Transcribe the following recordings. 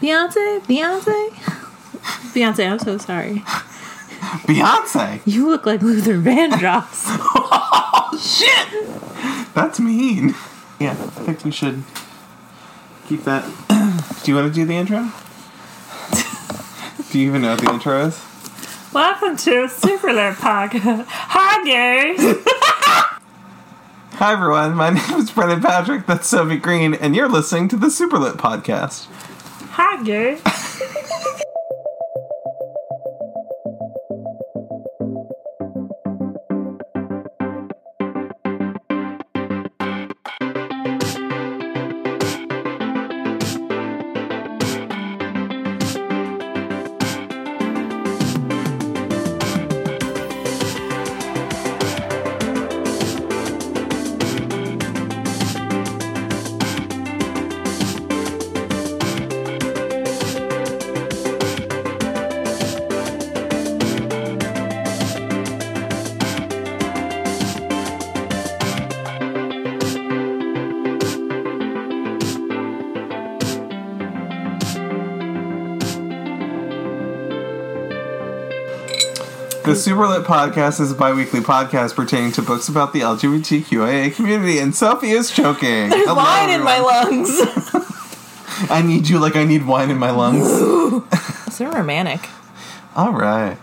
Beyonce, Beyonce, Beyonce. I'm so sorry. Beyonce. You look like Luther Vandross. Shit. That's mean. Yeah, I think we should keep that. do you want to do the intro? do you even know what the intro is? Welcome to Super Lit Podcast. Hi, guys. Hi everyone, my name is Brendan Patrick. That's Sophie Green, and you're listening to the Superlit podcast. Hi, The Superlit podcast is a bi-weekly podcast pertaining to books about the LGBTQIA community, and Sophie is choking. There's Hello, wine in my lungs. I need you like I need wine in my lungs. so romantic. All right.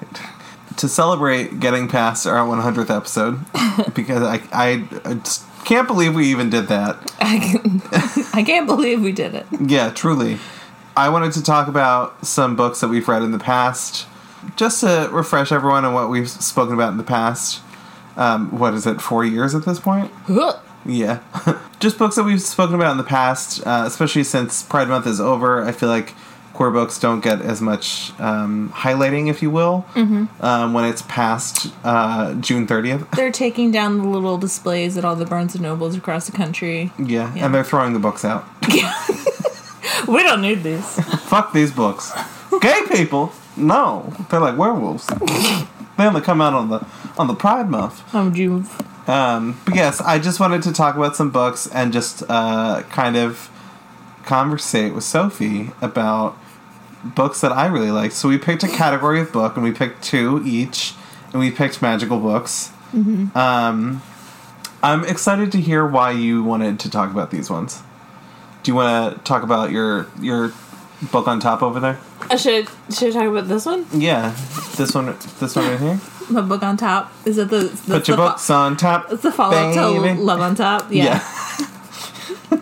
To celebrate getting past our 100th episode, because I, I, I just can't believe we even did that. I can't believe we did it. Yeah, truly. I wanted to talk about some books that we've read in the past, just to refresh everyone on what we've spoken about in the past. Um, what is it, four years at this point? Yeah. just books that we've spoken about in the past, uh, especially since Pride Month is over. I feel like queer books don't get as much um, highlighting, if you will, um, when it's past uh, June 30th. They're taking down the little displays at all the Barnes and Nobles across the country. Yeah, Yeah. and they're throwing the books out. We don't need these. Fuck these books. Gay people? No, they're like werewolves. they only come out on the on the Pride Month. Would you? Um, but yes, I just wanted to talk about some books and just uh, kind of conversate with Sophie about books that I really like. So we picked a category of book, and we picked two each, and we picked magical books. Um, I'm excited to hear why you wanted to talk about these ones. Do you want to talk about your your book on top over there? Uh, should should I talk about this one? Yeah, this one, this one right here. My book on top. Is it the? That's Put your the books on top. It's the follow up to. Love on Top. Yeah. Yeah.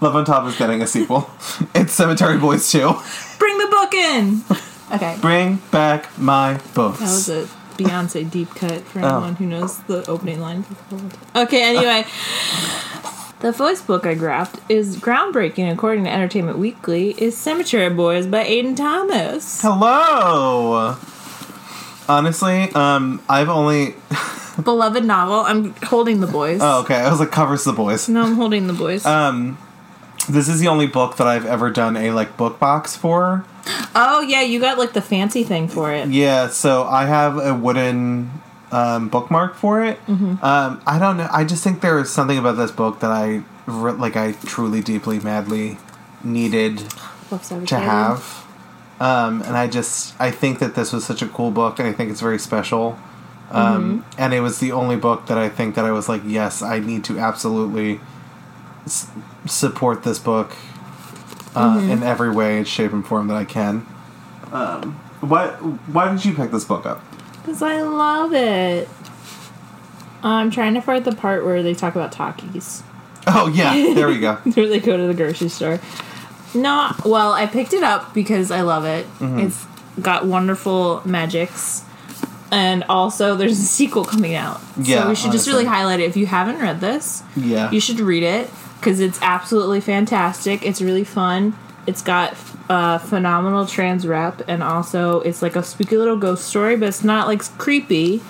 Love on Top is getting a sequel. It's Cemetery Boys 2. Bring the book in. Okay. Bring back my books. That was a Beyonce deep cut for Oh. anyone who knows the opening line. Okay, anyway. The first book I grabbed is groundbreaking according to Entertainment Weekly is Cemetery Boys by Aiden Thomas. Hello. Honestly, um, I've only. Beloved novel. I'm holding the boys. Oh, okay. I was like, covers the boys. No, I'm holding the boys. Um, this is the only book that I've ever done a like book box for. oh yeah, you got like the fancy thing for it. Yeah, so I have a wooden um, bookmark for it. Mm-hmm. Um, I don't know. I just think there is something about this book that I re- like. I truly, deeply, madly needed to have. Um, and I just I think that this was such a cool book, and I think it's very special. Um, And it was the only book that I think that I was like, yes, I need to absolutely s- support this book uh, in every way, shape, and form that I can. Um, why Why did you pick this book up? Because I love it. I'm trying to find the part where they talk about talkies. Oh yeah, there we go. where they go to the grocery store. No, well, I picked it up because I love it. Mm-hmm. It's got wonderful magics. And also, there's a sequel coming out. Yeah, so we should just really highlight it. If you haven't read this, Yeah, you should read it because it's absolutely fantastic. It's really fun. It's got uh, phenomenal trans rep, and also it's like a spooky little ghost story, but it's not like creepy.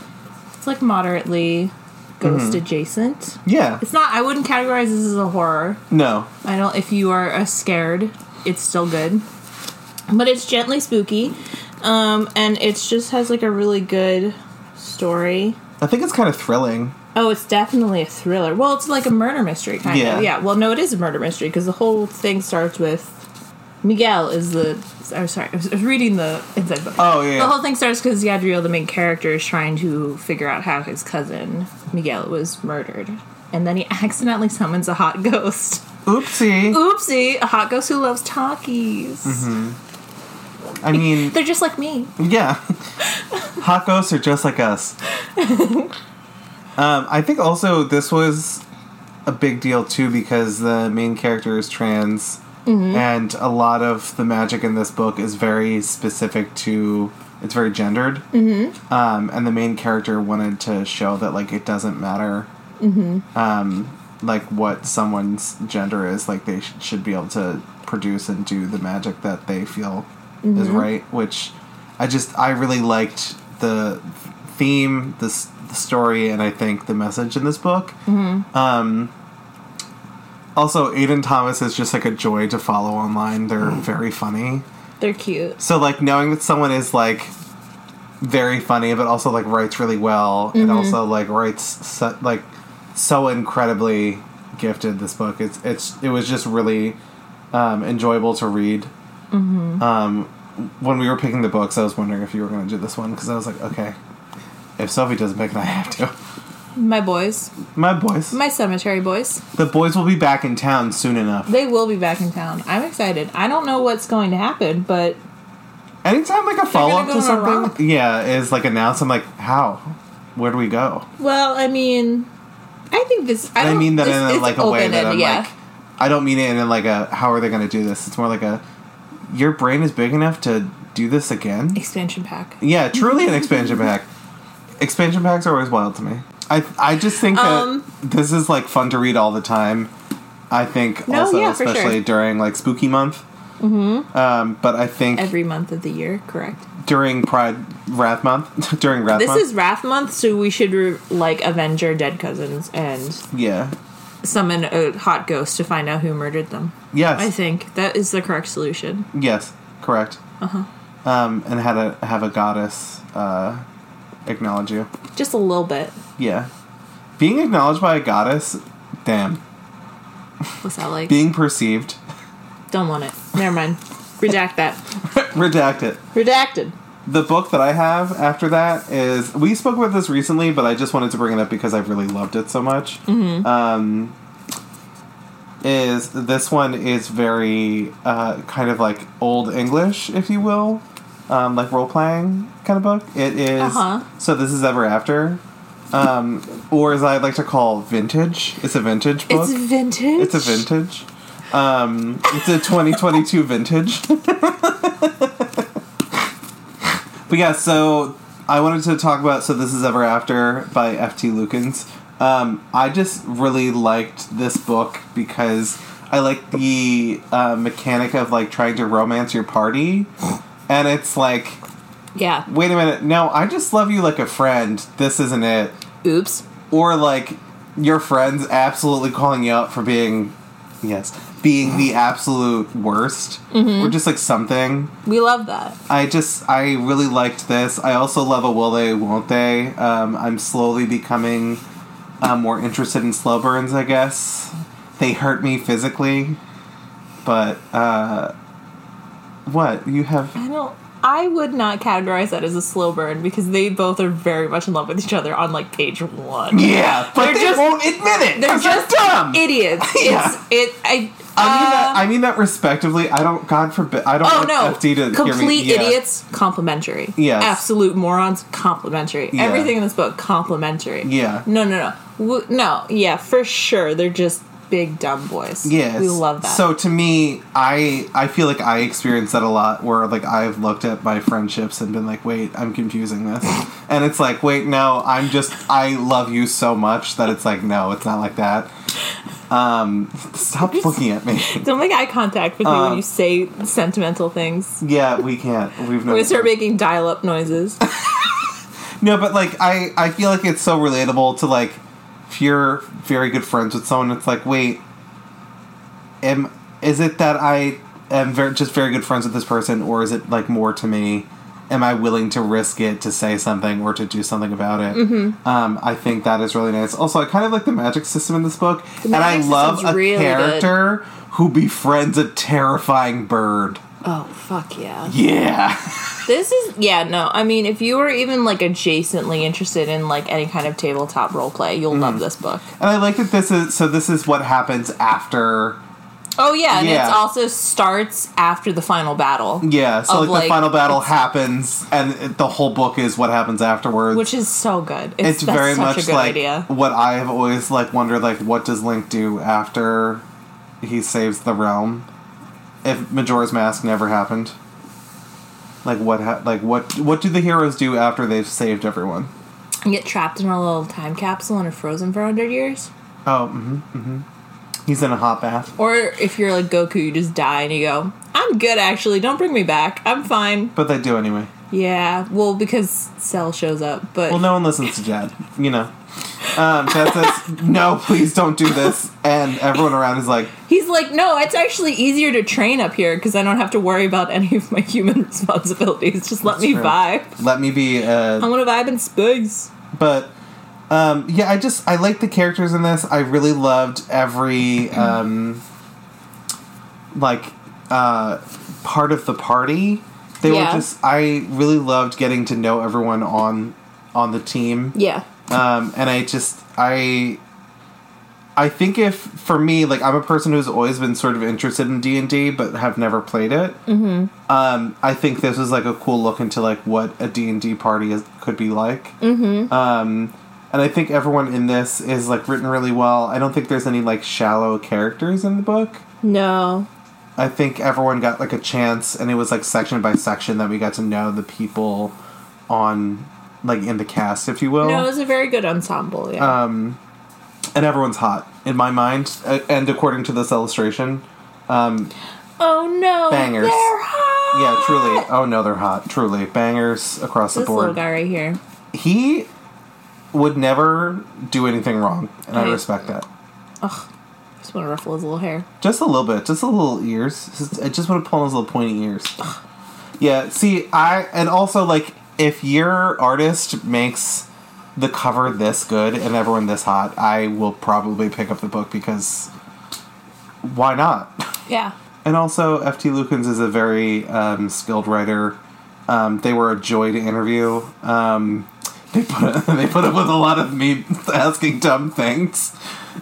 It's like moderately ghost adjacent. yeah. It's not. I wouldn't categorize this as a horror. No, I don't. If you are uh, scared, it's still good, but it's gently spooky, um, and it just has like a really good story. I think it's kind of thrilling. Oh, it's definitely a thriller. Well, it's like a murder mystery kind Yeah. of. Yeah. Well, no, it is a murder mystery because the whole thing starts with Miguel is the. I'm sorry, I was, I was reading the inside book. Oh, yeah, The whole thing starts because Yadriel, the main character, is trying to figure out how his cousin Miguel was murdered, and then he accidentally summons a hot ghost. Oopsie. Oopsie, a hot ghost who loves talkies. Mm-hmm. I mean, They're just like me. yeah. Hot ghosts are just like us. um, I think also this was a big deal too because the main character is trans, and a lot of the magic in this book is very specific to. It's very gendered, mm-hmm. um, and the main character wanted to show that like it doesn't matter, um, like what someone's gender is. Like they sh- should be able to produce and do the magic that they feel is right. Which I just I really liked the theme, the, the story, and I think the message in this book. Um, also, Aiden Thomas is just like a joy to follow online. They're very funny. They're cute. So like knowing that someone is like very funny, but also like writes really well, and also like writes so, like so incredibly gifted. This book, it's it's it was just really um, enjoyable to read. Um, when we were picking the books, I was wondering if you were going to do this one because I was like, okay, if Sophie doesn't pick it, I have to. My boys, My boys, my cemetery boys, the boys will be back in town soon enough. they will be back in town. I'm excited. I don't know what's going to happen, but Anytime like a follow up go to something, yeah, is like announced. I'm like, how? Where do we go? well, I mean, I think this. I, I don't, mean that it's- in a, like a way that I'm like, I don't mean it in like a how are they going to do this? It's more like a your brain is big enough to do this again. expansion pack. Yeah, truly an expansion pack. Expansion packs are always wild to me. I I just think that Um, this is like fun to read all the time. I think No, also yeah, especially sure. during like spooky month. Mm-hmm. Um, but I think Every month of the year, correct? during Pride Wrath month during Wrath This month. is Wrath month, so we should re- like avenge our dead cousins and yeah. summon a hot ghost to find out who murdered them. Yes. I think that is the correct solution. Yes, correct. Uh-huh. Um, and had a have a goddess uh, acknowledge you. Just a little bit. Yeah, being acknowledged by a goddess, damn. What's that like? Being perceived, Don't want it. Never mind. Redact that. redact it. Redacted. The book that I have after that is we spoke about this recently, but I just wanted to bring it up because I really loved it so much. Mm-hmm. Um, is this one is very uh, kind of like old English, if you will, um, like role playing kind of book. It is- Uh-huh. so this is ever after, um, or as I like to call vintage. It's a vintage book. It's vintage. It's a vintage. Um, it's a 2022 vintage. but yeah, so I wanted to talk about So This Is Ever After by F.T. Lukens. Um, I just really liked this book because I like the uh, mechanic of like trying to romance your party. And it's like, yeah. wait a minute, no, I just love you like a friend. This isn't it. Oops. or like your friends absolutely calling you out for being yes being the absolute worst. Or just like something. We love that. i just i really liked this. I also love a will they won't they. Um, i'm slowly becoming uh, more interested in slow burns i guess. They hurt me physically. But uh what you have I don't. I would not categorize that as a slow burn because they both are very much in love with each other on like page one. yeah but They're they just- won't admit it They're just dumb idiots. Yeah. It's it. I. I mean, that, uh, I mean that respectively. I don't. God forbid. I don't Oh want no! FD to Complete hear me. Yeah. idiots, complimentary. Yeah. Absolute morons, complimentary. Yeah. Everything in this book, complimentary. Yeah. No, no, no. W- no, yeah, for sure. They're just big dumb boys. Yes. We love that. So to me, I I feel like I experience that a lot where like I've looked at my friendships and been like, wait, I'm confusing this. and it's like, wait, no, I'm just I love you so much that it's like, no, it's not like that. Um stop looking at me. Don't make eye contact with me when you say sentimental things. Yeah, we can't. We've no gonna start making dial up noises. No, but like I I feel like it's so relatable to like you're very good friends with someone, it's like, wait, am is it that I am very just very good friends with this person, or is it like more to me? am I willing to risk it to say something or to do something about it? Mm-hmm. Um, I think that is really nice. Also, I kind of like the magic system in this book, and I love a really character who befriends a terrifying bird. Oh fuck yeah. Yeah. This is yeah, no. I mean, if you were even like adjacently interested in like any kind of tabletop role play, you'll love mm. this book. And I like that this is so this is what happens after Oh yeah, and Yeah. it also starts after the final battle. yeah, so Of, like, the like, final battle happens and it, the whole book is what happens afterwards. Which is so good. It's, it's that's very such much a good like idea. what I have always like wondered like what does Link do after he saves the realm if Majora's Mask never happened? Like what ha- like what what do the heroes do after they've saved everyone? Get trapped in a little time capsule and are frozen for hundred years. Oh, mhm, mhm. He's in a hot bath. Or if you're like Goku, you just die and you go, I'm good actually, don't bring me back. I'm fine. But they do anyway. Yeah, well, because Cell shows up, but Well, no one listens to Jad, you know. Um, Jad says, "No, please don't do this," and everyone around is like, he's like, no, it's actually easier to train up here because I don't have to worry about any of my human responsibilities. Just let me true. vibe. "Let me be." Uh, I want to vibe in space. but um, yeah, I just I like the characters in this. I really loved every um, like uh, part of the party. They Yeah. were just I really loved getting to know everyone on on the team. Yeah. Um, and I just I I think if for me like I'm a person who's always been sort of interested in D and D but have never played it. Mm-hmm. Um, I think this was like a cool look into like what a D and D party is, could be like. Mm-hmm. Um, and I think everyone in this is like written really well. I don't think there's any like shallow characters in the book. No. I think everyone got like a chance, and it was like section by section that we got to know the people on like in the cast, if you will. No, it was a very good ensemble. Yeah. um, and everyone's hot in my mind, uh, and according to this illustration, um, oh no, bangers. They're hot. yeah, truly. Oh no, they're hot. Truly, bangers across This the board. This little guy right here. He would never do anything wrong, and I respect that. Ugh. Just want to ruffle his little hair. Just a little bit, just a little ears. Just- I just want to pull on his little pointy ears. Yeah, see, I and also like if your artist makes the cover this good and everyone this hot, I will probably pick up the book because why not? Yeah. And also, F.T. Lukens is a very um, skilled writer. Um, they were a joy to interview. Um, they put they put up with a lot of me asking dumb things,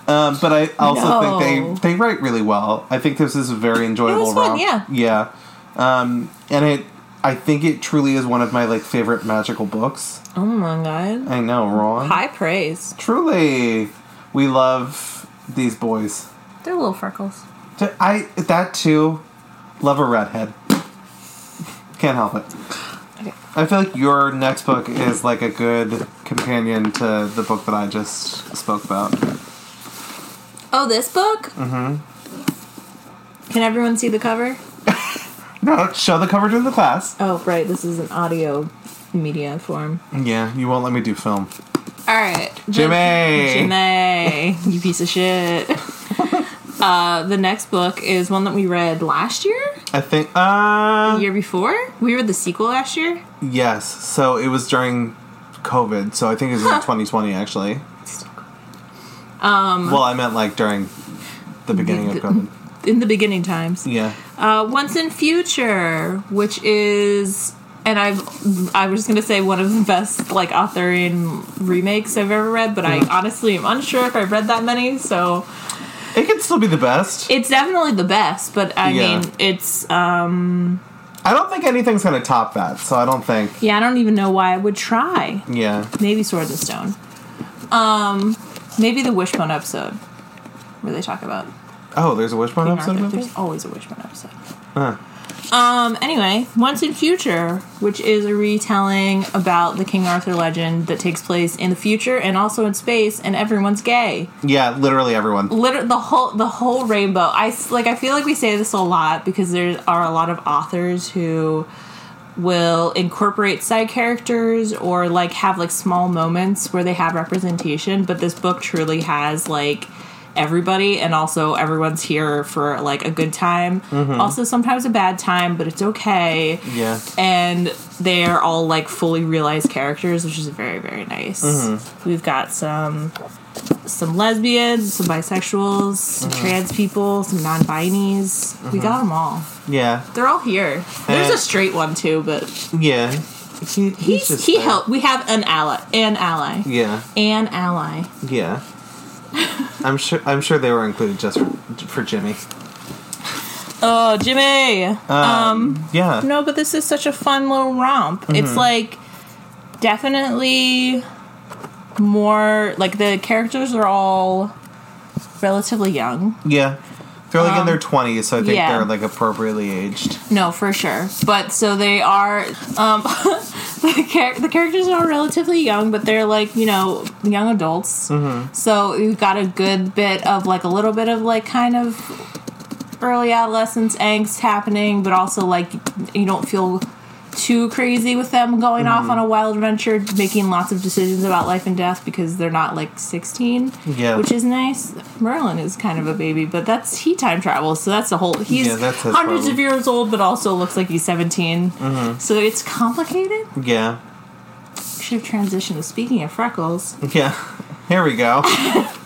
um, but I also No. think they they write really well. I think this is a very enjoyable. It was fun, romp. yeah. yeah, um, and it. I think it truly is one of my like favorite magical books. Oh my god. I know, Ron. High praise. Truly, we love these boys. They're little freckles. I that too. Love a redhead. Can't help it. Okay. I feel like your next book is like a good companion to the book that I just spoke about. Oh, this book? Mm-hmm. Can everyone see the cover? No, show the cover to the class. Oh, right. This is an audio media form. Yeah, you won't let me do film. All right. Jimmy! Jimmy, you piece of shit. uh, the next book is one that we read last year, I think. Uh, the year before. We read the sequel last year. yes. So it was during COVID. So I think it was in 2020 actually. Um. Well, I meant like during the beginning of COVID. In the beginning times. Yeah. Uh, Once and Future, which is, and I've, I was gonna say one of the best like Arthurian remakes I've ever read, but I honestly am unsure if I've read that many. So It could still be the best. it's definitely the best, but I Yeah. mean, it's um, I don't think anything's gonna top that. So I don't think. yeah, I don't even know why I would try. Yeah. Maybe Sword and Stone. Um, maybe the Wishbone episode where they talk about Oh, there's a Wishbone King episode Arthur. There's always a Wishbone episode. Huh. Um. Anyway, Once and Future, which is a retelling about the King Arthur legend that takes place in the future and also in space, and everyone's gay. Yeah, literally everyone. Literally, the whole the whole rainbow. I like. I feel like we say this a lot because there are a lot of authors who will incorporate side characters or like have like small moments where they have representation but this book truly has like everybody and also everyone's here for like a good time. Mm-hmm. Also sometimes a bad time, but it's okay. Yeah. And they're all like fully realized characters, which is very very nice. Mm-hmm. We've got some some lesbians, some bisexuals, some mm-hmm. trans people, some non-binies. We got them all. Yeah. They're all here. There's Eh. a straight one too, but Yeah. He, he's, he's, he helped. We have an ally, an ally, Yeah. an ally. Yeah. I'm sure. I'm sure they were included just for, for Jimmy. Oh, Jimmy. Um. yeah. No, but this is such a fun little romp. Mm-hmm. It's like definitely more like the characters are all relatively young. Yeah. They're like in Um, their twenties, so I think yeah. they're like appropriately aged. No, for sure. But so they are. Um, the, char- the characters are relatively young, but they're like you know young adults. Mm-hmm. So you've got a good bit of like a little bit of like kind of early adolescence angst happening, but also like you don't feel too crazy with them going off Mm-hmm. on a wild adventure, making lots of decisions about life and death because they're not like sixteen. Yeah. which is nice. Merlin is kind of a baby, but that's he time travels, so that's a whole. He's Yeah, hundreds problem. of years old, but also looks like he's 17 Mm-hmm. So it's complicated. Yeah. Should have transitioned. to Speaking of freckles, Yeah. Here we go.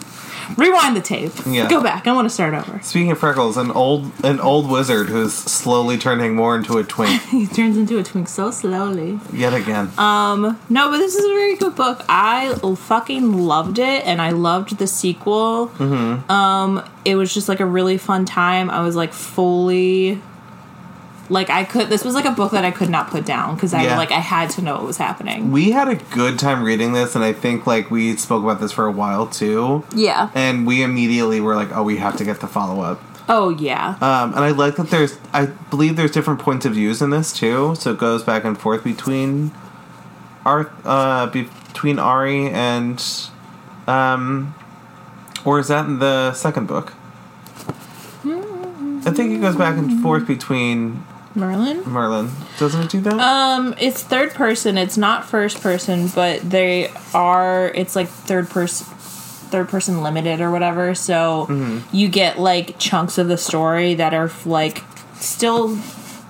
rewind the tape. Yeah. Go back. I want to start over. Speaking of freckles, an old an old wizard who's slowly turning more into a twink He turns into a twink so slowly. yet again. Um, no, but this is a very good book. I fucking loved it, and I loved the sequel. Mm-hmm. Um, it was just like a really fun time. I was like fully, like I could. This was like a book that I could not put down because I Yeah. like I had to know what was happening. we had a good time reading this, and I think like we spoke about this for a while too. Yeah. And we immediately were like, "Oh, we have to get the follow up." Oh yeah. Um, and I like that there's, I believe there's different points of views in this too, so it goes back and forth between, Ar, uh, between Ari and, um, or is that in the second book? I think it goes back and forth between Merlin. Merlin. Doesn't it do that? Um, it's third person. It's not first person, but they are. It's like third person, third person limited or whatever. So you get like chunks of the story that are like still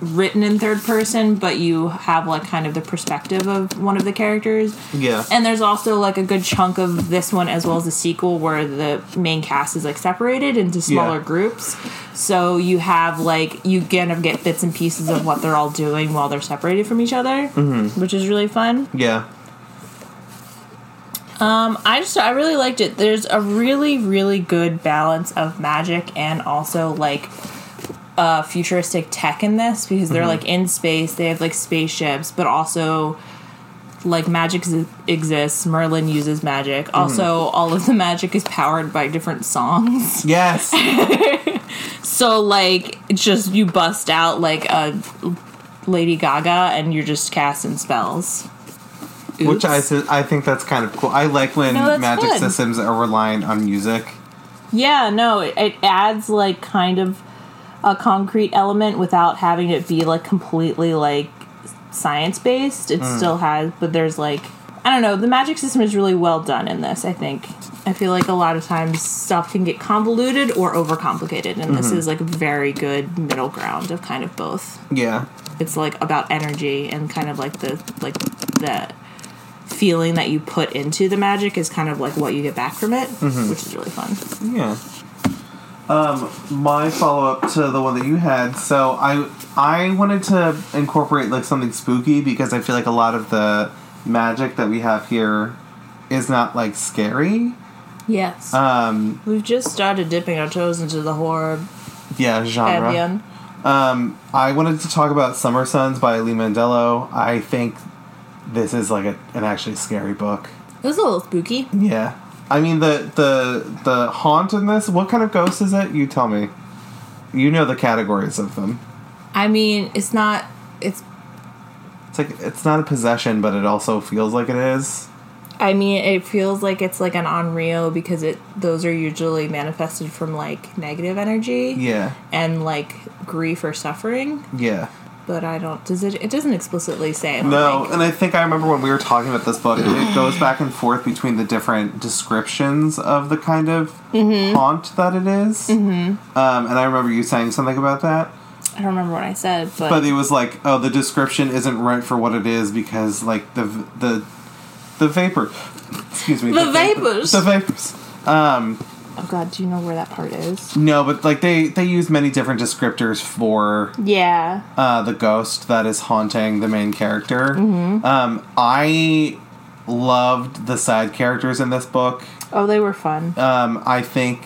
written in third person, but you have like kind of the perspective of one of the characters. yeah. And there's also like a good chunk of this one as well as the sequel where the main cast is like separated into smaller Yeah. groups. So you have like you kind of get bits and pieces of what they're all doing while they're separated from each other, Mm-hmm. which is really fun. yeah. Um, I just I really liked it. There's a really really good balance of magic and also like uh, futuristic tech in this because they're like in space. They have like spaceships, but also like magic z- exists. Merlin uses magic. Also, all of the magic is powered by different songs. Yes. So like just you bust out like a Lady Gaga and you're just casting spells. Which I, I think that's kind of cool. I like when No, magic fun. systems are reliant on music. Yeah, no, it, it adds like kind of a concrete element without having it be like completely like science based. It hmm. still has, but there's like I don't know. The magic system is really well done in this. I think. I feel like a lot of times stuff can get convoluted or overcomplicated, and this mm-hmm. is like a very good middle ground of kind of both. Yeah. It's like about energy and kind of like the like the feeling that you put into the magic is kind of like what you get back from it, mm-hmm. which is really fun. Yeah. Um, my follow up to the one that you had. So I I wanted to incorporate like something spooky because I feel like a lot of the magic that we have here is not like scary. Yes. Um, We've just started dipping our toes into the horror yeah, genre. Um, I wanted to talk about Summer Sons by Lee Mandelo. I think this is like a, an actually scary book. It was a little spooky. Yeah. I mean the the the haunt in this. What kind of ghost is it? You tell me. You know the categories of them. I mean, it's not. It's. It's like it's not a possession, but it also feels like it is. I mean, it feels like it's like an unreal because it. Those are usually manifested from like negative energy Yeah. and like grief or suffering. Yeah. But I don't. Does it? It doesn't explicitly say. No, think. and I think I remember when we were talking about this book, it goes back and forth between the different descriptions of the kind of Mm-hmm. haunt that it is. Mm-hmm. Um, and I remember you saying something about that. I don't remember what I said, but, But it was like, oh, the description isn't right for what it is because, like, the the the vapor. Excuse me. The vapor- vapors. The vapors. Um, oh god, do you know where that part is? no, but like they they use many different descriptors for Yeah. uh, the ghost that is haunting the main character. Um, I loved the side characters in this book. Oh, they were fun. Um, I think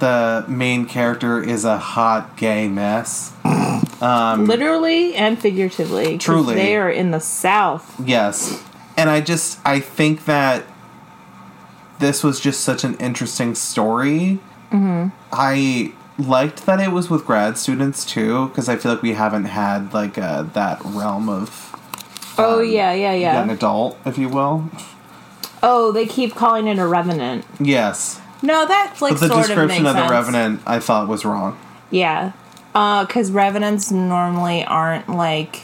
the main character is a hot gay mess. Um, Literally and figuratively. Truly. They are in the South. Yes. And I just I think that this was just such an interesting story. Mm-hmm. I liked that it was with grad students too because I feel like we haven't had like uh, that realm of Oh, yeah, yeah, young yeah. adult, if you will. Oh, they keep calling it a revenant. Yes. No, that's like But the sort of description makes of the sense. revenant I thought was wrong. Yeah. Because revenants normally aren't like.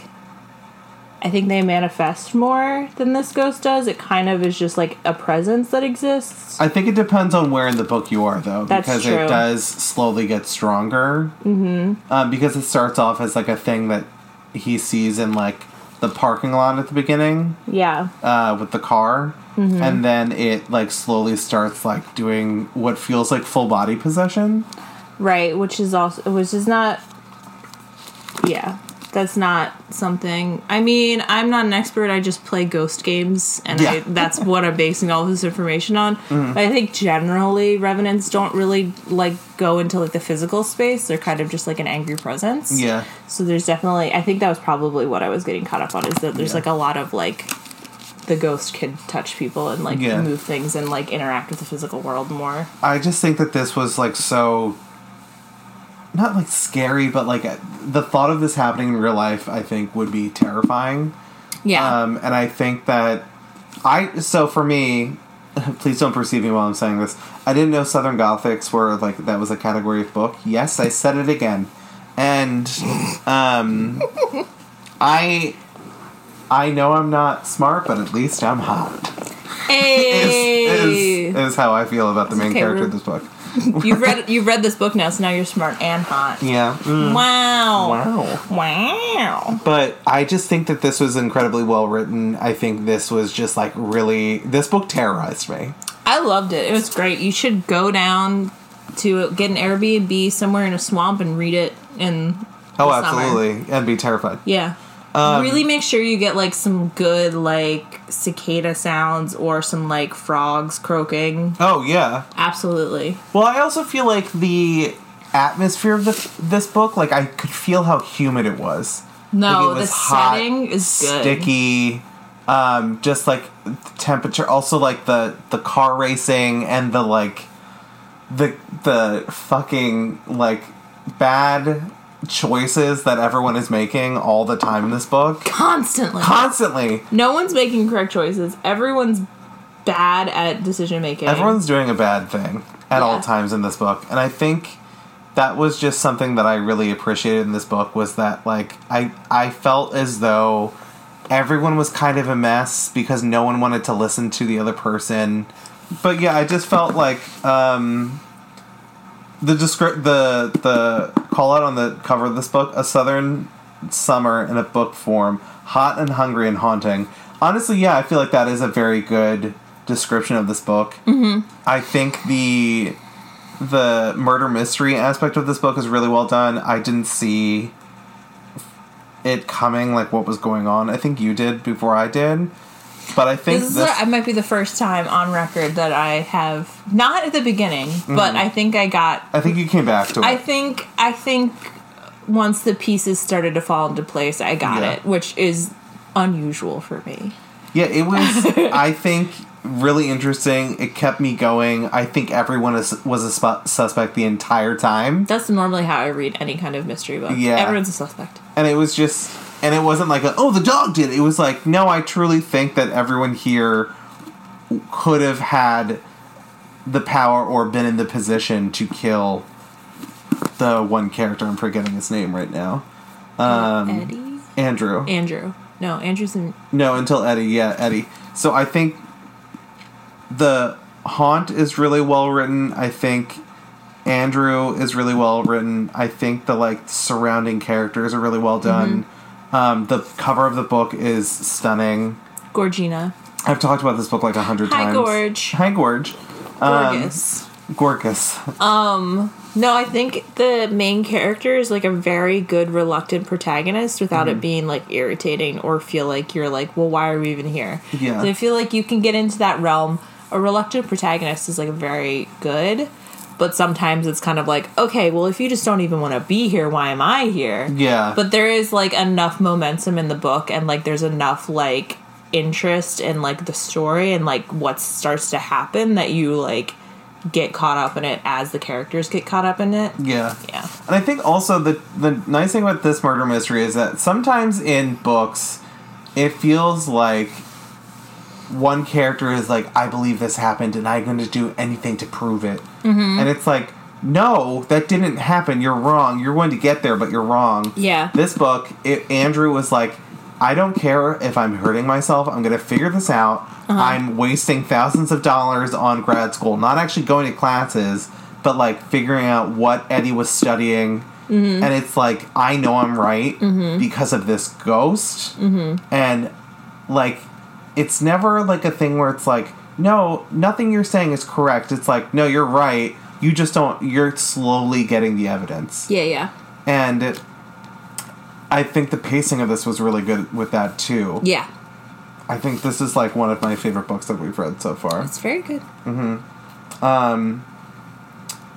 I think they manifest more than this ghost does. It kind of is just like a presence that exists. I think it depends on where in the book you are, though, That's because true. it does slowly get stronger. Mm-hmm. Um, because it starts off as like a thing that he sees in like the parking lot at the beginning Yeah. uh, with the car, Mm-hmm. and then it like slowly starts like doing what feels like full body possession. Right, which is also which is not yeah. That's not something I mean, I'm not an expert, I just play ghost games and I, that's what I'm basing all this information on. Mm-hmm. But I think generally revenants don't really like go into like the physical space. They're kind of just like an angry presence. Yeah, So there's definitely I think that was probably what I was getting caught up on is that there's Yeah. like a lot of like the ghost can touch people and like Yeah. move things and like interact with the physical world more. I just think that this was like so not like scary, but like the thought of this happening in real life, I think would be terrifying. Yeah. Um, and I think that I so for me, please don't perceive me while I'm saying this. I didn't know Southern Gothics were like that was a category of book. Yes, I said it again, and um, I I know I'm not smart, but at least I'm hot. hey. Is, is, is how I feel about the main okay, character of this book. You've read you've read this book now, so now you're smart and hot. Yeah. Mm. Wow. Wow. Wow. But I just think that this was incredibly well written. I think this was just like really. This book terrorized me. I loved it. It was great. You should go down to get an Airbnb somewhere in a swamp and read it in Oh, the summer. absolutely. And be terrified. Yeah. Um, really make sure you get like some good like cicada sounds or some like frogs croaking. Oh, yeah. Absolutely. Well, I also feel like the atmosphere of this, this book, like, I could feel how humid it was. No, Like, it the was hot, setting is good. Sticky. Um, just like the temperature. Also, like the, the car racing and the, like, the, the fucking, like, bad choices that everyone is making all the time in this book. Constantly. Constantly. no one's making correct choices. Everyone's bad at decision making. Everyone's doing a bad thing at all times in this book, and I think that was just something that I really appreciated in this book was that like I I felt as though everyone was kind of a mess because no one wanted to listen to the other person. But yeah, I just felt like um the descri- the the call out on the cover of this book, a southern summer in a book form, hot and hungry and haunting. Honestly, yeah, I feel like that is a very good description of this book. Mm-hmm. I think the the murder mystery aspect of this book is really well done. I didn't see it coming, like what was going on. I think you did before I did, but I think This is this. I might be the first time on record that I have not at the beginning, but mm-hmm. I think I got. I think you came back to it. I think I think once the pieces started to fall into place, I got Yeah. it, which is unusual for me. Yeah, it was. I think really interesting. It kept me going. I think everyone is, was a suspect the entire time, That's normally how I read any kind of mystery book. Yeah. everyone's a suspect. and it was just. And it wasn't like, a, oh, the dog did. it. It was like, no, I truly think that everyone here could have had the power or been in the position to kill the one character. I'm forgetting his name right now. Um, Eddie. Andrew. Andrew. No, Andrew's in. No, until Eddie. Yeah, Eddie. So I think the haunt is really well written. I think Andrew is really well written. I think the like surrounding characters are really well done. Um, the cover of the book is stunning. Gorgina. I've talked about this book like a hundred times. Hi. Gorge. Hi, Gorge. Um, Gorgeous. Gorgeous. No, I think the main character is like a very good reluctant protagonist without Mm-hmm. it being like irritating or feel like you're like, well, why are we even here? Yeah. So I feel like you can get into that realm. A reluctant protagonist is like a very good, but sometimes it's kind of like, okay, well, if you just don't even want to be here, why am I here? Yeah. But there is like enough momentum in the book and like there's enough like interest in like the story and like what starts to happen that you like get caught up in it as the characters get caught up in it. yeah. Yeah. And I think also the the nice thing with this murder mystery is that sometimes in books, it feels like one character is like, "I believe this happened, and I'm going to do anything to prove it," mm-hmm. and it's like, "No, that didn't happen. You're wrong. You're going to get there, but you're wrong." Yeah. This book, it, Andrew was like, "I don't care if I'm hurting myself. I'm going to figure this out. Uh-huh. I'm wasting thousands of dollars on grad school, not actually going to classes." But like figuring out what Eddie was studying, mm-hmm. and it's like I know I'm right mm-hmm. because of this ghost, mm-hmm. and like it's never like a thing where it's like no nothing you're saying is correct it's like no you're right you just don't you're slowly getting the evidence Yeah, yeah. and it, i think the pacing of this was really good with that too Yeah. i think this is like one of my favorite books that we've read so far It's very good. Mm-hmm. Um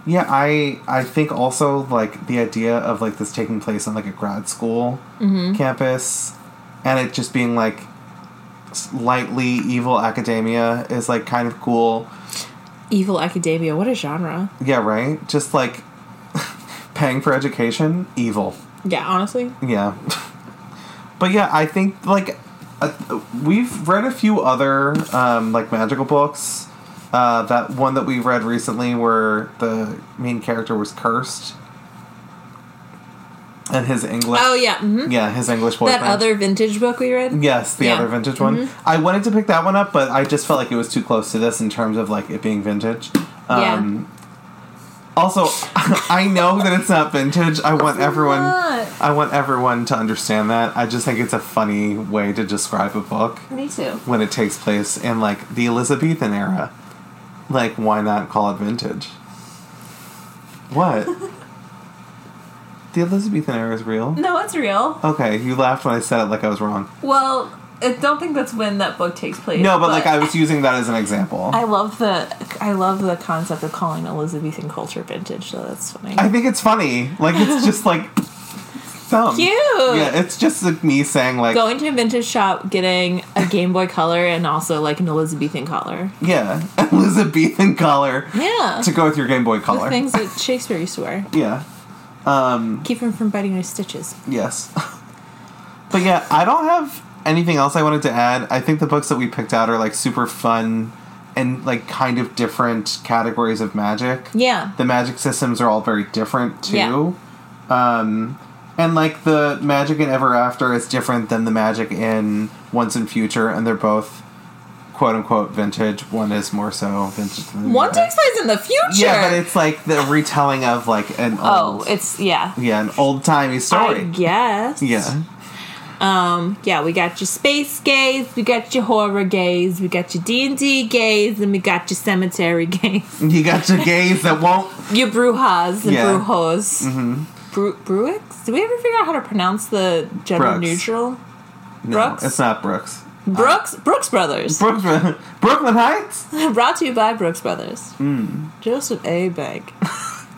Yeah i i think also like the idea of like this taking place on like a grad school campus and it just being like slightly evil academia is like kind of cool Evil Academia, what a genre. Yeah, right? Just like paying for education, evil. Yeah, honestly. Yeah. but yeah, I think like uh, we've read a few other um, like magical books. Uh, that one that we read recently where the main character was cursed. And his English. Oh yeah. hmm Yeah, his English boyfriend. That other vintage book we read? Yes, the Yeah. Mm-hmm. other vintage one. I wanted to pick that one up, but I just felt like it was too close to this in terms of like it being vintage. Yeah. Um, Also, I know that it's not vintage. I want everyone. not. I want everyone to understand that. I just think it's a funny way to describe a book Me too. when it takes place in like the Elizabethan era. Like, why not call it vintage? What? the Elizabethan era is real. No, it's real. Okay, you laughed when I said it like I was wrong. Well, I don't think that's when that book takes place. No, but like I was using that as an example. I love the I love the concept of calling Elizabethan culture vintage. So that's funny. I think it's funny. Like it's just like dumb. Cute. Yeah, it's just like me saying like Going to a vintage shop, getting a Game Boy Color, and also like an Elizabethan collar. yeah, Elizabethan collar. Yeah. to go with your Game Boy the color. things that Shakespeare used to wear. Yeah. Um. Keep him from biting his stitches. Yes. but yeah, I don't have anything else I wanted to add. I think the books that we picked out are like super fun and like kind of different categories of magic. Yeah. the magic systems are all very different too. Yeah. Um, and like the magic in Ever After is different than the magic in Once and Future, and they're both quote unquote vintage. One is more so vintage than the One takes place in the future. Yeah, but it's like the retelling of like an oh, it's yeah. yeah, an old timey I story. guess. Yeah, Um, Yeah, we got your space gays, we got your horror gays, we got your D and D gays, and we got your cemetery gays. you got your gays that won't. Your brujas and Yeah. brujos. Mm-hmm. Bru- Bruix? Did we ever figure out how to pronounce the gender Brooks. neutral? No, Brooks? it's not Brooks. Brooks? Brooks Brothers. Brooklyn, Brooklyn Heights. Brought to you by Brooks Brothers. Hmm. Joseph A. Bank.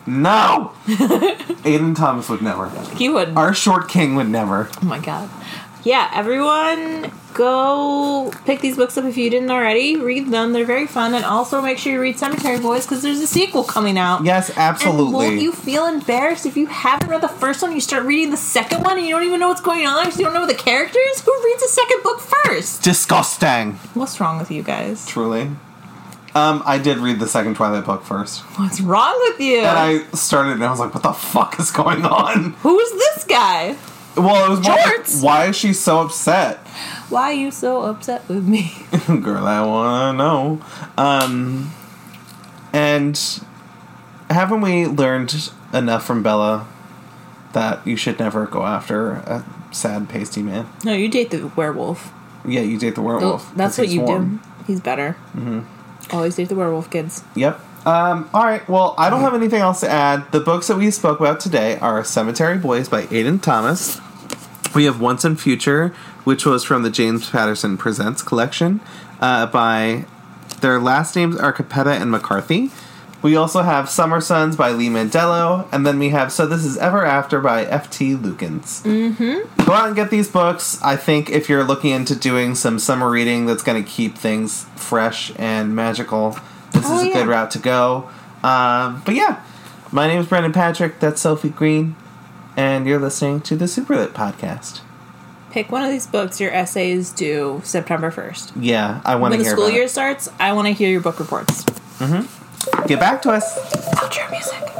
No, Aiden Thomas would never. He would. Our short king would never. Oh my god. Yeah, everyone go pick these books up if you didn't already. Read them, they're very fun. And also make sure you read Cemetery Boys because there's a sequel coming out. Yes, absolutely. And won't you feel embarrassed if you haven't read the first one? You start reading the second one and you don't even know what's going on because you don't know the characters. Who reads the second book first? Disgusting. What's wrong with you guys? Truly. Um, I did read the second Twilight book first. What's wrong with you? And I started and I was like, what the fuck is going on? Who's this guy? Well, it was more like, why is she so upset? Why are you so upset with me? Girl, I wanna know. Um, and haven't we learned enough from Bella that you should never go after a sad pasty man? no, you date the werewolf. Yeah, you date the werewolf. That's what you warm. do. He's better. Mm-hmm. Always date the werewolf kids. Yep. Um, all right. Well, I don't have anything else to add. The books that we spoke about today are Cemetery Boys by Aiden Thomas. We have Once and Future, which was from the James Patterson Presents collection uh, by their last names are Capetta and McCarthy. We also have Summer Sons by Lee Mandelo, and then we have So This Is Ever After by F.T. Lukens. Mm-hmm. Go out and get these books. I think if you're looking into doing some summer reading that's going to keep things fresh and magical, this Oh, is a yeah. good route to go. Um, but yeah, my name is Brendan Patrick. That's Sophie Green, and you're listening to the Superlit podcast. Pick one of these books. Your essays due September first. Yeah, I want to. Hear When the school year starts, I want to hear your book reports. it. Get back to us. Outro music.